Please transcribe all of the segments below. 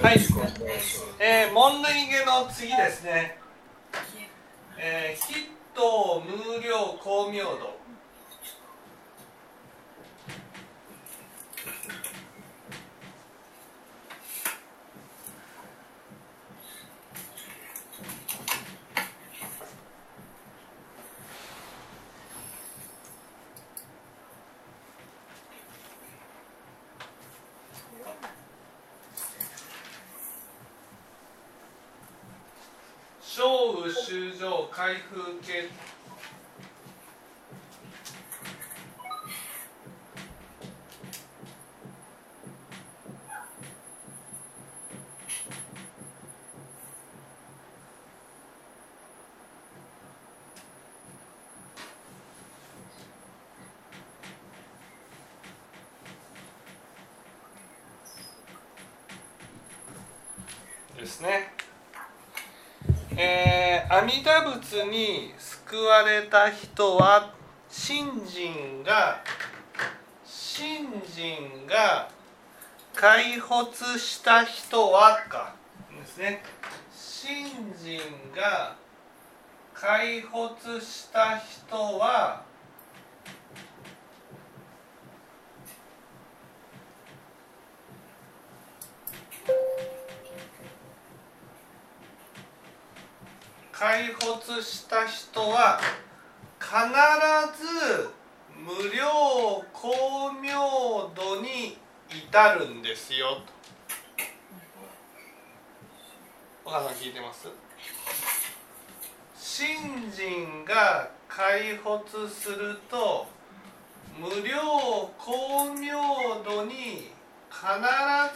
はい、えー、門類毛の次ですね、えー、筆頭無量光明度小雨修正開封系ですね。えー、阿弥陀仏に救われた人は信心が信心が開発した人はかですね信心が開発した人は開発した人は必ず無料光明度に至るんですよと。お母さん聞いてます？信心が開発すると無料光明度に必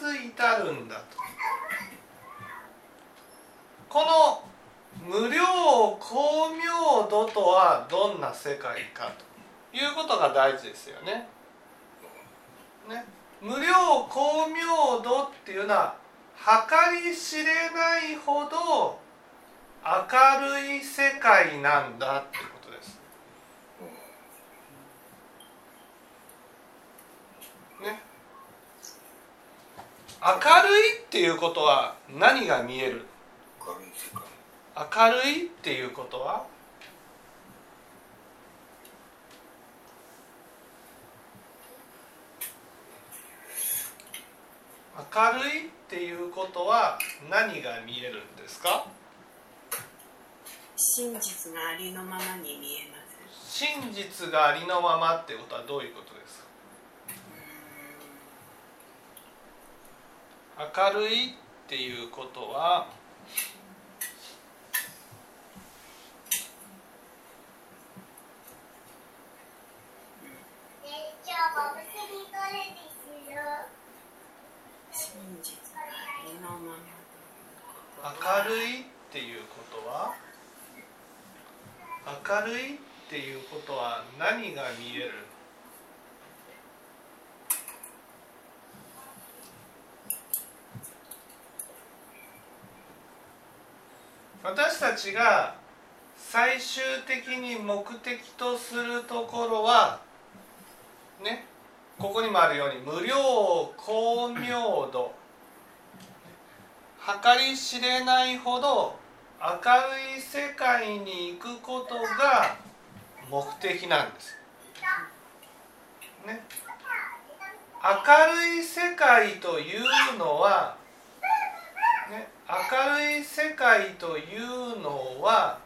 ず至るんだと。この無料光明度とはどんな世界かということが大事ですよね。ね無料光明度っていうのは計り知れないほど明るい世界なんだってことです。ね。明るいっていうことは何が見える？明るいっていうことは？明るいっていうことは何が見えるんですか？真実がありのままに見えます。真実がありのままってことはどういうことですか？明るいっていうことは真実がありのま明るいっていうことは明るいっていうことは何が見える私たちが最終的に目的とするところはねここにもあるように無料光明度計り知れないほど明るい世界に行くことが目的なんです。ね、明るい世界というのは、明るい世界というのは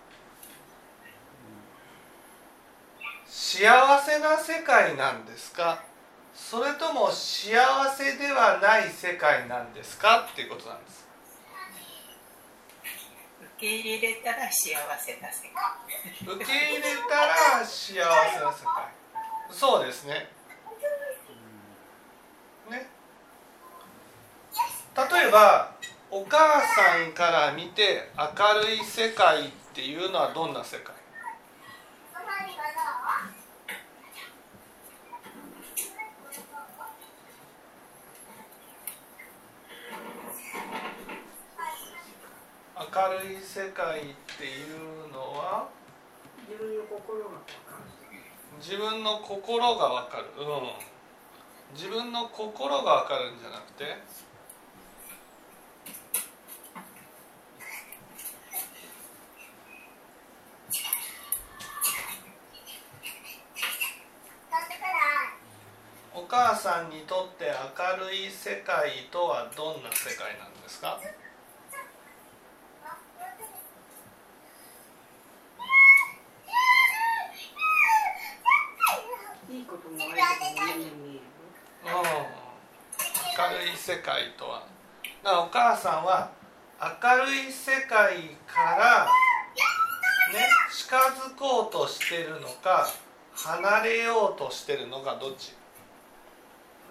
幸せな世界なんですか？それとも幸せではない世界なんですか？っていうことなんです。受け入れたら幸せな世界。受け入れたら幸せな世界。そうですね。ね。例えばお母さんから見て明るい世界っていうのはどんな世界？明るい世界っていうのは？自分の心が自分の心が分かる、うん、自分の心が分かるんじゃなくてさんにとって明るい世界とはどんな世界なんですか？いいことも悪いことも目に見えるうん。明るい世界とは。だからお母さんは明るい世界からね近づこうとしてるのか離れようとしてるのかどっち？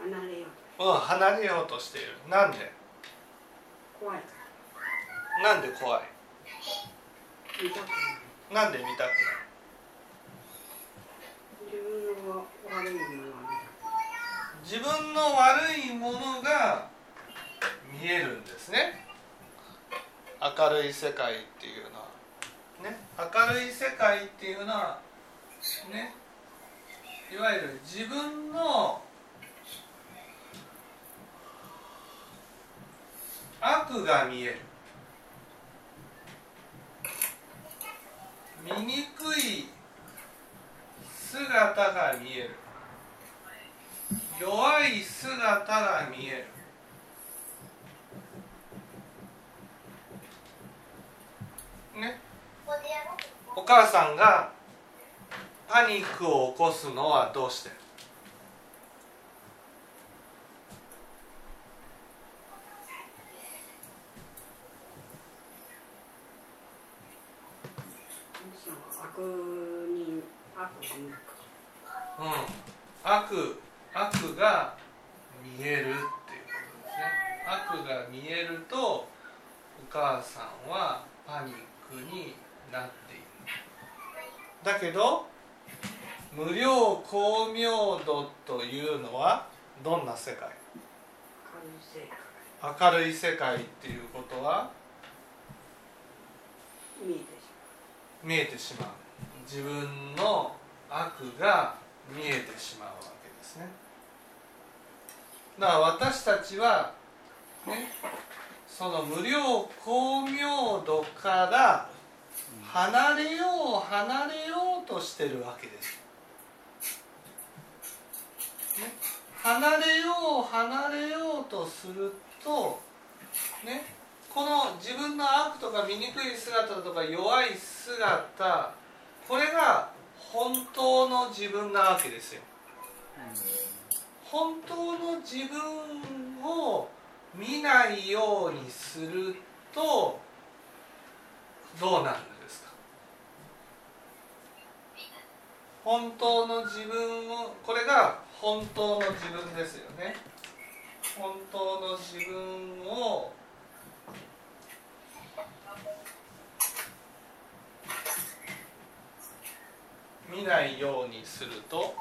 離れよううん離れようとしている。なんで？怖い。かなんで怖い？ら見たくない。なんで見たくない？自分の悪いもの自分の悪いものが見えるんですね。明るい世界っていうのは。ね？明るい世界っていうのはね？いわゆる自分の悪が見える。醜い姿が見える。弱い姿が見える。ね。お母さんがパニックを起こすのはどうして悪人悪人うん。悪悪が見えるっていうことですね。悪が見えるとお母さんはパニックになっている。だけど無料光明度というのはどんな世界？明るい世界。っていうことは見えてし見えてしまう自分の悪が見えてしまうわけですね。だから私たちはねその無料光明度から離れよう離れようとしてるわけです、ね、離れよう離れようとするとねこの自分の悪とか醜い姿とか弱い姿これが本当の自分なわけですよ。本当の自分を見ないようにするとどうなるんですか？本当の自分をこれが本当の自分ですよね。本当の自分をないようにすると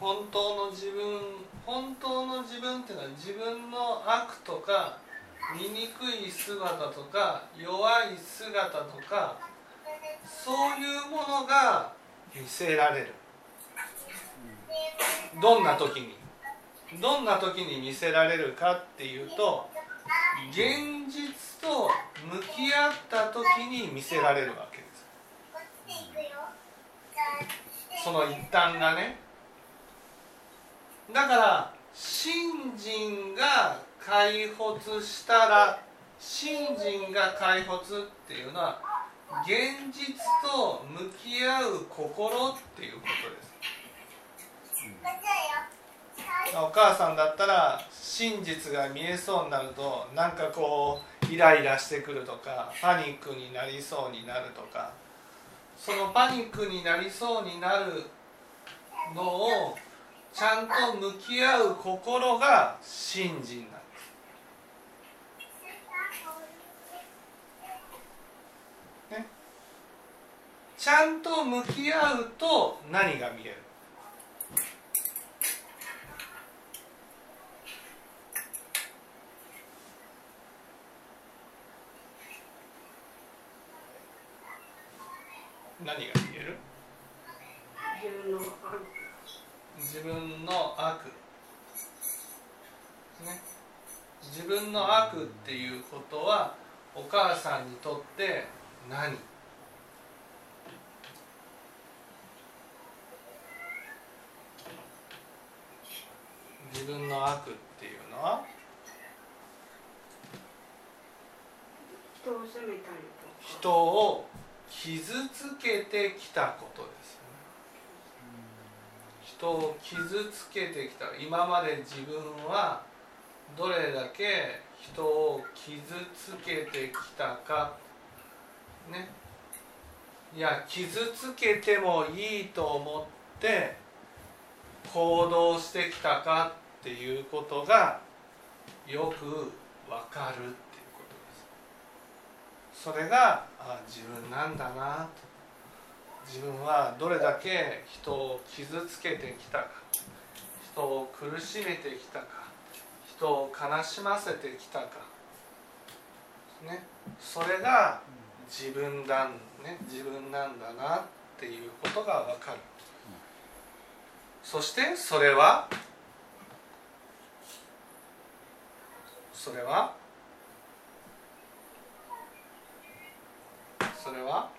本当の自分本当の自分っていうのは自分の悪とか醜い姿とか弱い姿とかそういうものが見せられる。どんな時に？どんな時に見せられるかっていうと現実と向き合った時に見せられるわけです。その一端がねだから信心が開発したら信心が開発っていうのは現実と向き合う心っていうことですお母さんだったら真実が見えそうになるとなんかこうイライラしてくるとかパニックになりそうになるとかそのパニックになりそうになるのをちゃんと向き合う心が信心なんです。ね。ちゃんと向き合うと何が見える？何が見える？自分の悪自分の悪。ね。自分の悪っていうことはお母さんにとって何？自分の悪っていうのは？人を責めたりとか。人を傷つけてきたことですね。人を傷つけてきた。今まで自分はどれだけ人を傷つけてきたか。ね。いや傷つけてもいいと思って行動してきたかっていうことがよくわかる。それがあ自分なんだなと。自分はどれだけ人を傷つけてきたか。人を苦しめてきたか。人を悲しませてきたか。ね。それが自分だね。自分なんだなっていうことがわかる。そしてそれは？それは？それは？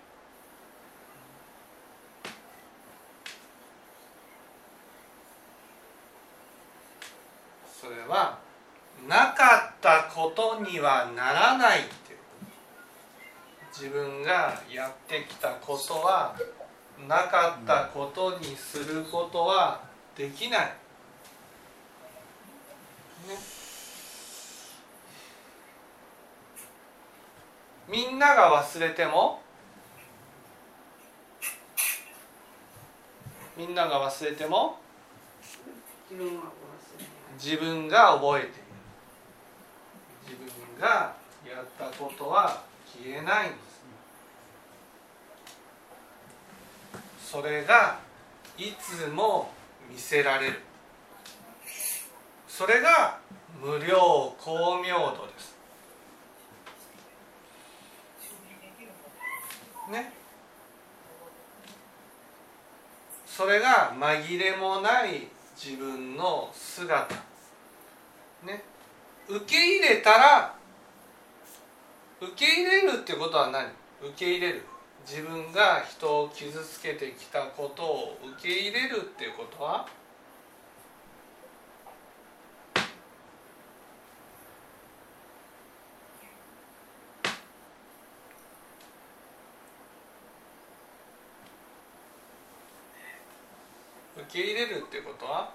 それはなかったことにはならないっていう自分がやってきたことはなかったことにすることはできない、ね、みんなが忘れてもみんなが忘れても自分が覚えている。自分がやったことは消えないんですそれがいつも見せられる。それが無料光明度です。ね。それが紛れもない自分の姿。ね。受け入れたら受け入れるってことは何？受け入れる。自分が人を傷つけてきたことを受け入れるっていうことは？受け入れるってことは？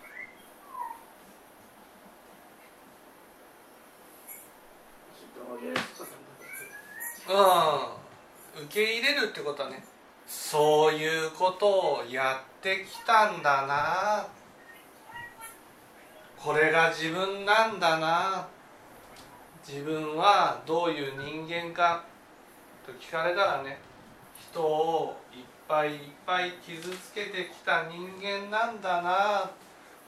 うん。受け入れるってことはね。そういうことをやってきたんだな。これが自分なんだな。自分はどういう人間かと聞かれたらね人をいっぱいいっぱい傷つけてきた人間なんだな。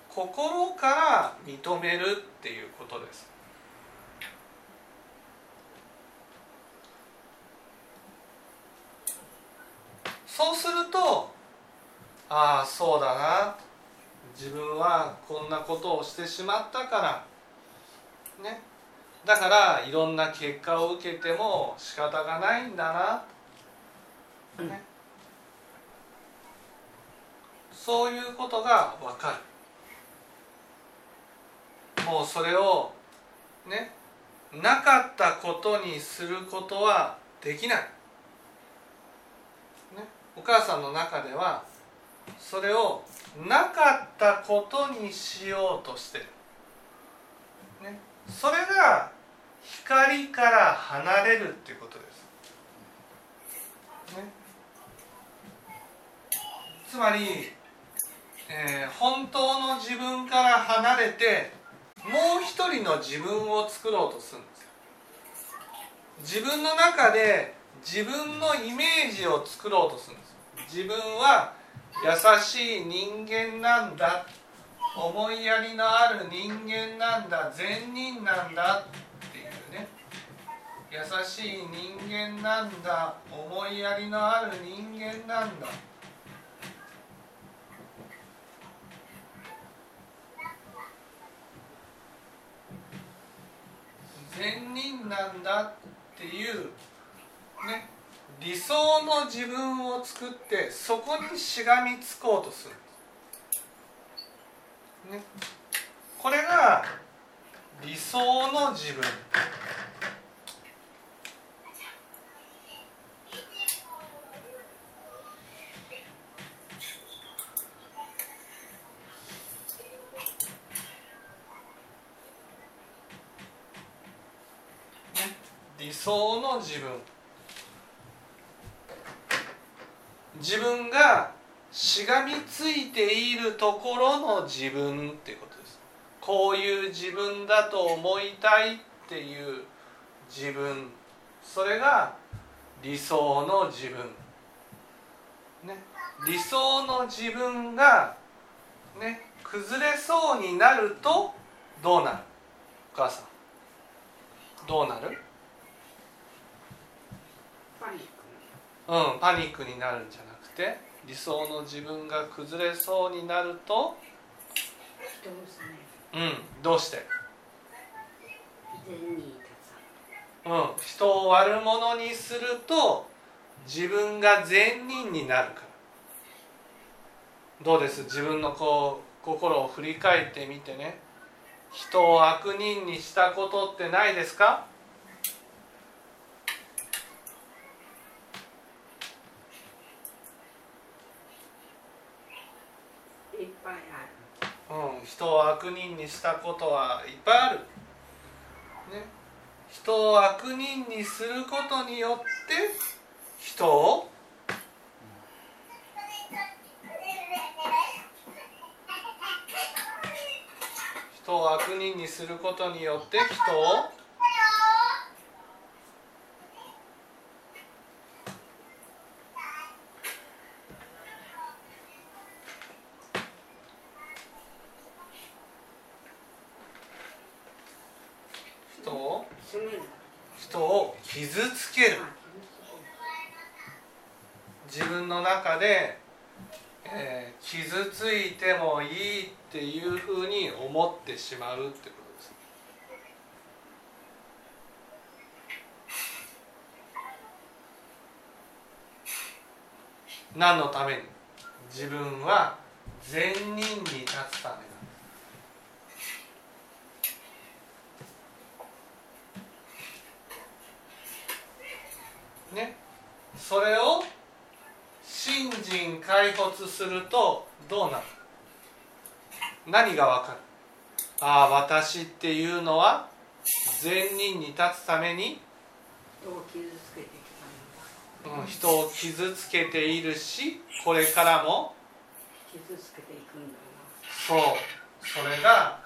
心から認めるっていうことです。そうするとああそうだな。自分はこんなことをしてしまったから。ね。だからいろんな結果を受けても仕方がないんだな、ね、そういうことが分かる。もうそれをねなかったことにすることはできない。ねお母さんの中ではそれをなかったことにしようとしてる、ね、それが光から離れるっていうことです、ね、つまり、えー本当の自分から離れてもう一人の自分を作ろうとするんですよ。自分の中で自分のイメージを作ろうとするんです自分は優しい人間なんだ。思いやりのある人間なんだ。善人なんだ。っていうね。優しい人間なんだ。思いやりのある人間なんだ。善人なんだっていうね理想の自分を作ってそこにしがみつこうとする、ね、これが理想の自分。理想の自分。自分がしがみついているところの自分っていうことです。こういう自分だと思いたいっていう自分。それが理想の自分。ね。理想の自分がね崩れそうになるとどうなる？お母さん。どうなるパニックうん、パニックになるんじゃなくて理想の自分が崩れそうになると、う。ん、どうして、うん、人を悪者にすると自分が善人になるから。どうです？自分のこう心を振り返ってみてね。人を悪人にしたことってないですかついっぱいあうん、人を悪人にしたことはいっぱいある、ね、人を悪人にすることによって人を人を悪人にすることによって人を人をる責める人を傷つける自分の中で、えー傷ついてもいいっていうふうに思ってしまうってことです。何のために？自分は善人に立つためなんですね。それを信心開発するとどうなる？何がわかる？ああ私っていうのは善人に立つために、人を傷つけてきたんだ。うん、人を傷つけているしこれからも傷つけていくんだそう。それが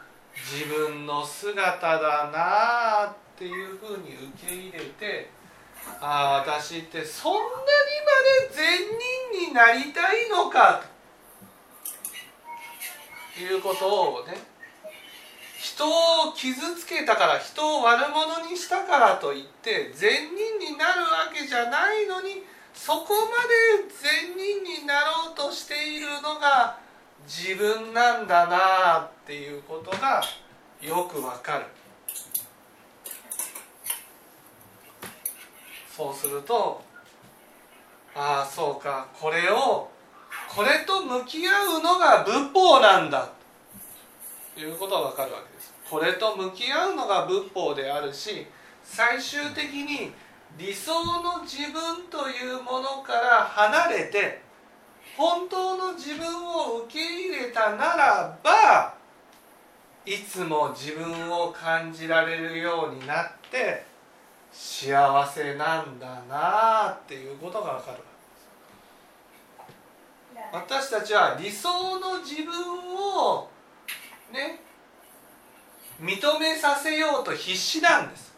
自分の姿だなあっていうふうに受け入れてああ私ってそんなにまで善人になりたいのかということをね人を傷つけたから人を悪者にしたからといって善人になるわけじゃないのにそこまで善人になろうとしているのが自分なんだなあっていうことがよくわかる。そうするとああそうかこれをこれと向き合うのが仏法なんだ。ということがわかるわけです。これと向き合うのが仏法であるし最終的に理想の自分というものから離れて本当の自分を受け入れたならばいつも自分を感じられるようになって幸せなんだなっていうことがわかる。私たちは理想の自分をね認めさせようと必死なんです。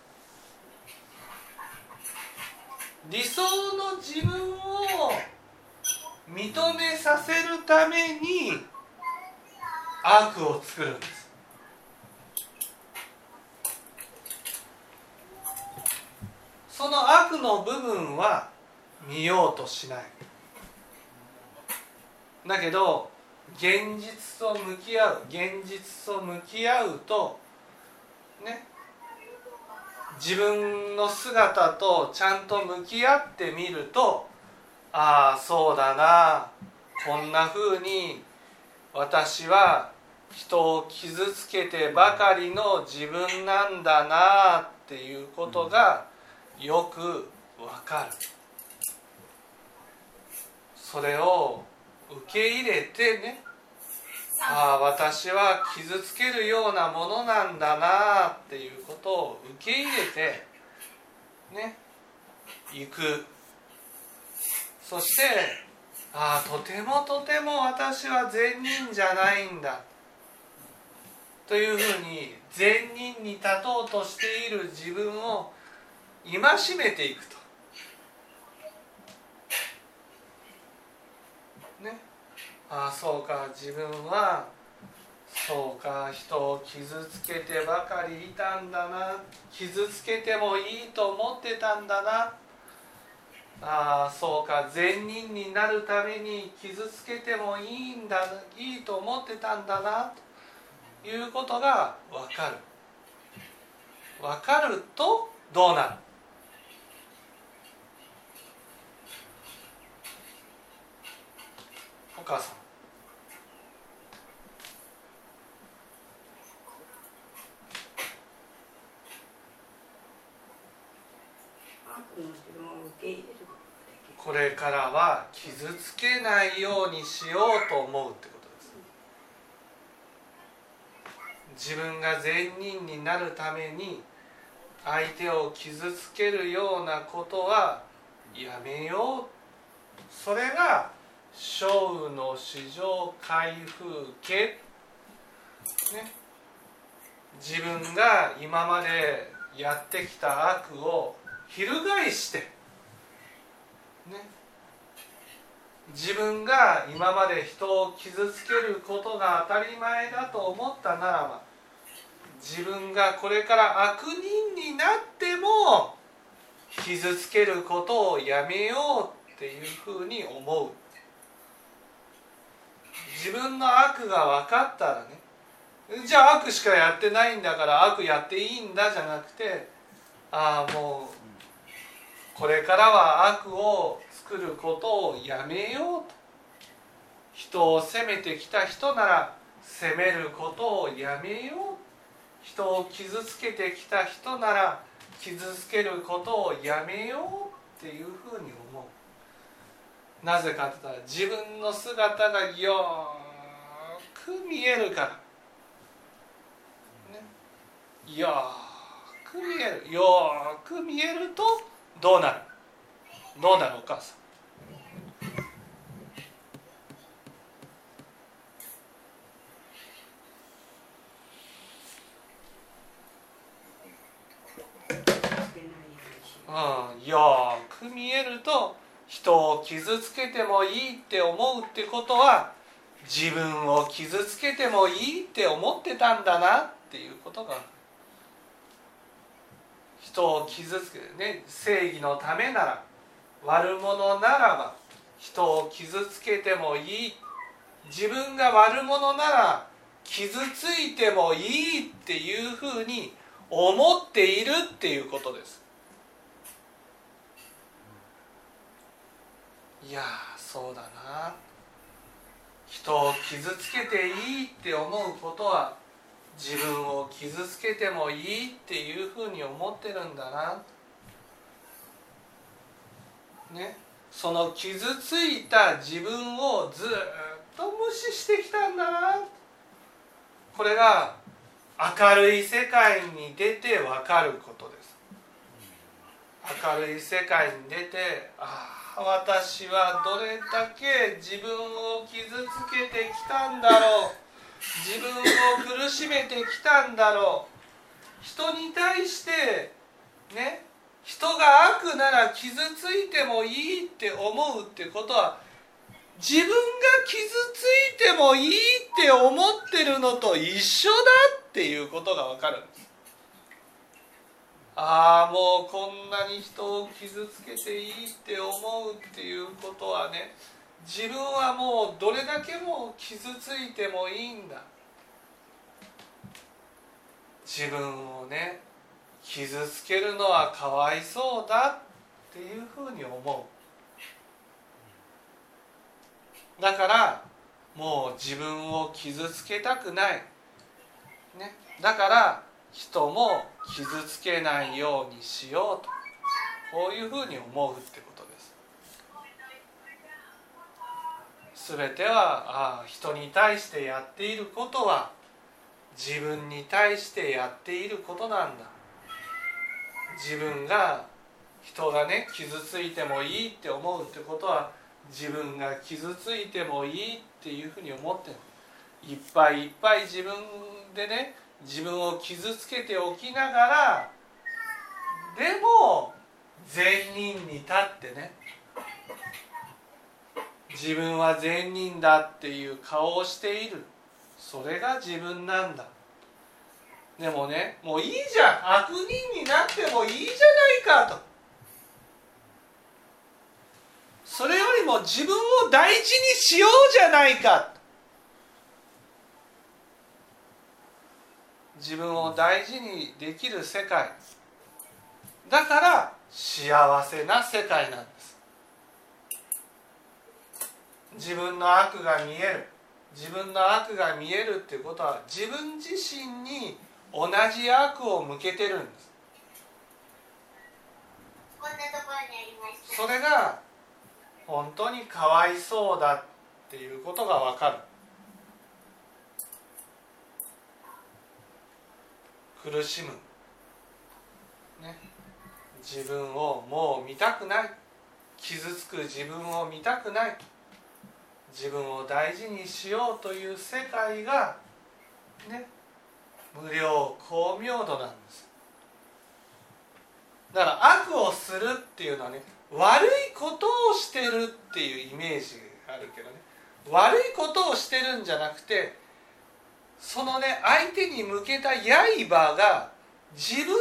理想の自分を認めさせるために悪を作るんですその悪の部分は見ようとしない。だけど現実と向き合う現実と向き合うとね自分の姿とちゃんと向き合ってみるとああそうだなこんなふうに私は人を傷つけてばかりの自分なんだなっていうことがよくわかる。それを受け入れてね。あ。あ私は傷つけるようなものなんだなっていうことを受け入れてね行く。そしてああとてもとても私は善人じゃないんだ。というふうに善人に立とうとしている自分を戒めていくと。ね、ああそうか。自分はそうか。人を傷つけてばかりいたんだな。傷つけてもいいと思ってたんだな。ああそうか。善人になるために傷つけてもいいんだ。いいと思ってたんだな。ということが分かる。分かるとどうなる？母さん。受け入れるこれからは傷つけないようにしようと思うってことです。自分が善人になるために相手を傷つけるようなことはやめよう。それが小雨の市場開封家。ね。自分が今までやってきた悪を翻して。ね。自分が今まで人を傷つけることが当たり前だと思ったならば自分がこれから悪人になっても傷つけることをやめようっていうふうに思う。自分の悪が分かったらね。じゃあ悪しかやってないんだから悪やっていいんだじゃなくてああもうこれからは悪を作ることをやめようと。人を責めてきた人なら責めることをやめよう。人を傷つけてきた人なら傷つけることをやめようっていうふうに思う。なぜかって言ったら自分の姿がよーく見えるから、ね、よーく見える。よーく見えるとどうなる？どうなるお母さん？うん、よく見えると人を傷つけてもいいって思うってことは自分を傷つけてもいいって思ってたんだなっていうことが。人を傷つけてね正義のためなら悪者ならば人を傷つけてもいい。自分が悪者なら傷ついてもいいっていうふうに思っているっていうことです。いやそうだな。人を傷つけていいって思うことは自分を傷つけてもいいっていうふうに思ってるんだな。ね。その傷ついた自分をずっと無視してきたんだな。これが明るい世界に出て分かることです。明るい世界に出てああ私はどれだけ自分を傷つけてきたんだろう。自分を苦しめてきたんだろう。人に対してね人が悪なら傷ついてもいいって思うってことは自分が傷ついてもいいって思ってるのと一緒だっていうことが分かるんです。ああもうこんなに人を傷つけていいって思うっていうことはね自分はもうどれだけも傷ついてもいいんだ。自分をね傷つけるのはかわいそうだっていうふうに思う。だからもう自分を傷つけたくない、ね、だから人も傷つけないようにしようと。こういうふうに思うってことです。全てはあ人に対してやっていることは自分に対してやっていることなんだ。自分が人がね傷ついてもいいって思うってことは自分が傷ついてもいいっていうふうに思っていっぱいいっぱい自分でね自分を傷つけておきながらでも善人に立ってね。自分は善人だっていう顔をしている。それが自分なんだ。でもねもういいじゃん。悪人になってもいいじゃないかと。それよりも自分を大事にしようじゃないか自分を大事にできる世界。だから幸せな世界なんです。自分の悪が見える。自分の悪が見えるっていうことは自分自身に同じ悪を向けてるんです。それが本当にかわいそうだっていうことが分かる苦しむ、ね、自分をもう見たくない。傷つく自分を見たくない。自分を大事にしようという世界がね。無料光明度なんです。だから悪をするっていうのはね悪いことをしてるっていうイメージがあるけどね。悪いことをしてるんじゃなくてそのね相手に向けた刃が自分に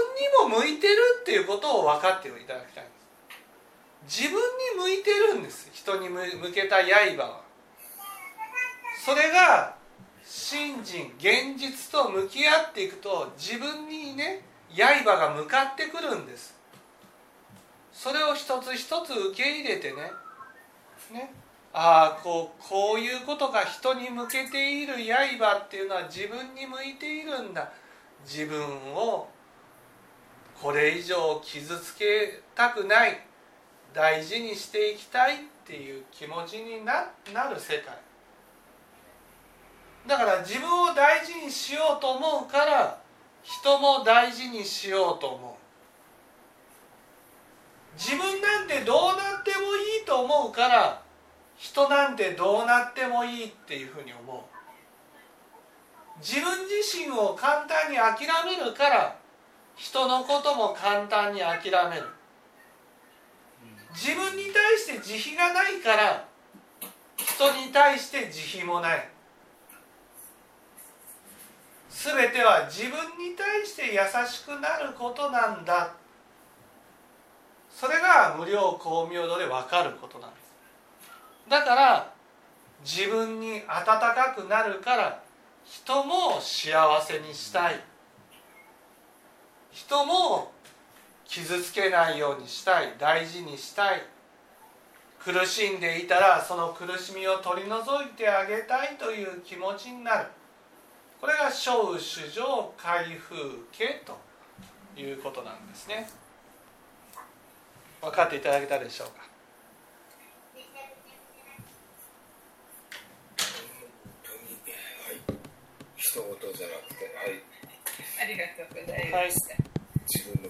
も向いてるっていうことを分かっていただきたいんです。自分に向いてるんです。人に向けた刃は。それが信心現実と向き合っていくと自分にね刃が向かってくるんです。それを一つ一つ受け入れてねねああこうこういうことが人に向けている刃っていうのは自分に向いているんだ。自分をこれ以上傷つけたくない。大事にしていきたいっていう気持ちにななる世界。だから自分を大事にしようと思うから人も大事にしようと思う。自分なんてどうなってもいいと思うから人なんてどうなってもいいっていうふうに思う。自分自身を簡単に諦めるから人のことも簡単に諦める。自分に対して慈悲がないから人に対して慈悲もない。全ては自分に対して優しくなることなんだ。それが無料光明度で分かることなんですだから自分に温かくなるから人も幸せにしたい。人も傷つけないようにしたい。大事にしたい。苦しんでいたらその苦しみを取り除いてあげたいという気持ちになる。これが小主情開封家ということなんですね。分かっていただけたでしょうか一言じゃなくてはい。ありがとうございました、はい、自分の